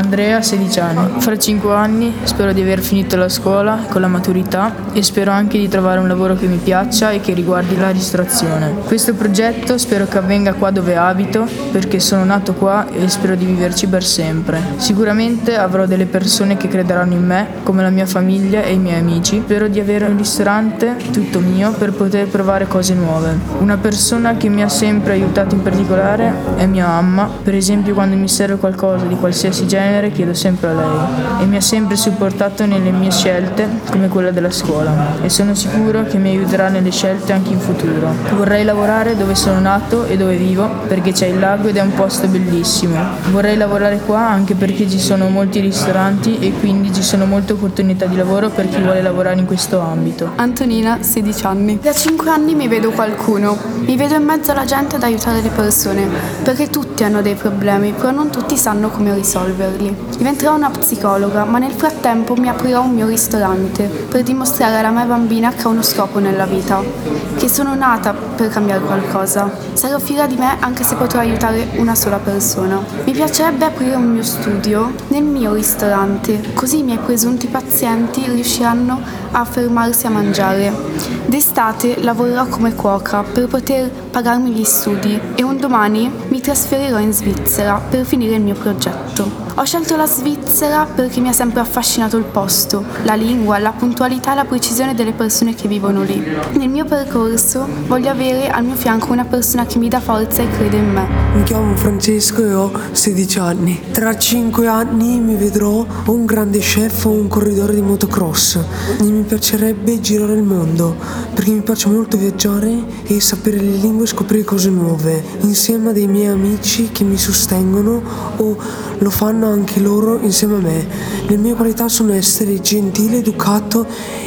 Andrea, 16 anni. Fra 5 anni spero di aver finito la scuola con la maturità e spero anche di trovare un lavoro che mi piaccia e che riguardi la ristorazione. Questo progetto spero che avvenga qua dove abito perché sono nato qua e spero di viverci per sempre. Sicuramente avrò delle persone che crederanno in me, come la mia famiglia e i miei amici. Spero di avere un ristorante tutto mio per poter provare cose nuove. Una persona che mi ha sempre aiutato in particolare è mia mamma, per esempio quando mi serve qualcosa di qualsiasi genere genere chiedo sempre a lei e mi ha sempre supportato nelle mie scelte come quella della scuola e sono sicuro che mi aiuterà nelle scelte anche in futuro. Vorrei lavorare dove sono nato e dove vivo perché c'è il lago ed è un posto bellissimo. Vorrei lavorare qua anche perché ci sono molti ristoranti e quindi ci sono molte opportunità di lavoro per chi vuole lavorare in questo ambito. Antonina, 16 anni. Da 5 anni mi vedo qualcuno, mi vedo in mezzo alla gente ad aiutare le persone perché tutti hanno dei problemi, però non tutti sanno come risolverli. Diventerò una psicologa, ma nel frattempo mi aprirò un mio ristorante per dimostrare alla mia bambina che ho uno scopo nella vita, che sono nata per cambiare qualcosa. Sarò fiera di me anche se potrò aiutare una sola persona. Mi piacerebbe aprire un mio studio nel mio ristorante, così i miei presunti pazienti riusciranno a fermarsi a mangiare. D'estate lavorerò come cuoca per poter pagarmi gli studi e un domani mi trasferirò in Svizzera per finire il mio progetto. Ho scelto la Svizzera perché mi ha sempre affascinato il posto, la lingua, la puntualità e la precisione delle persone che vivono lì. Nel mio percorso voglio avere al mio fianco una persona che mi dà forza e crede in me. Mi chiamo Francesco e ho 16 anni. Tra 5 anni mi vedrò un grande chef o un corridore di motocross. E mi piacerebbe girare il mondo perché mi piace molto viaggiare e sapere le lingue e scoprire cose nuove insieme a dei miei amici che mi sostengono o lo fanno anche loro insieme a me. Le mie qualità sono essere gentile, educato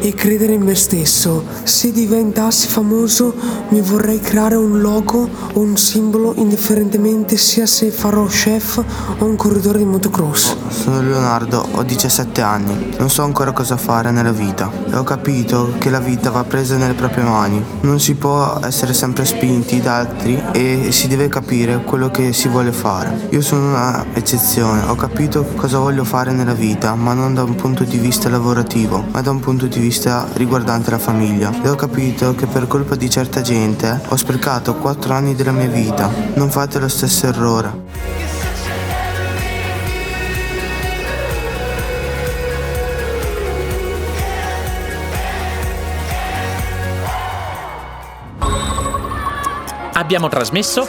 e credere in me stesso. Se diventassi famoso mi vorrei creare un logo o un simbolo indifferentemente sia se farò chef o un corridore di motocross. Sono Leonardo, ho 17 anni, non so ancora cosa fare nella vita e ho capito che la vita va presa nelle proprie mani. Non si può essere sempre spinti da altri e si deve capire quello che si vuole fare. Io sono una eccezione, ho capito cosa voglio fare nella vita, ma non da un punto di vista lavorativo, ma da un punto di vista riguardante la famiglia. E ho capito che per colpa di certa gente ho sprecato 4 anni della mia vita. Non fate lo stesso errore. Abbiamo trasmesso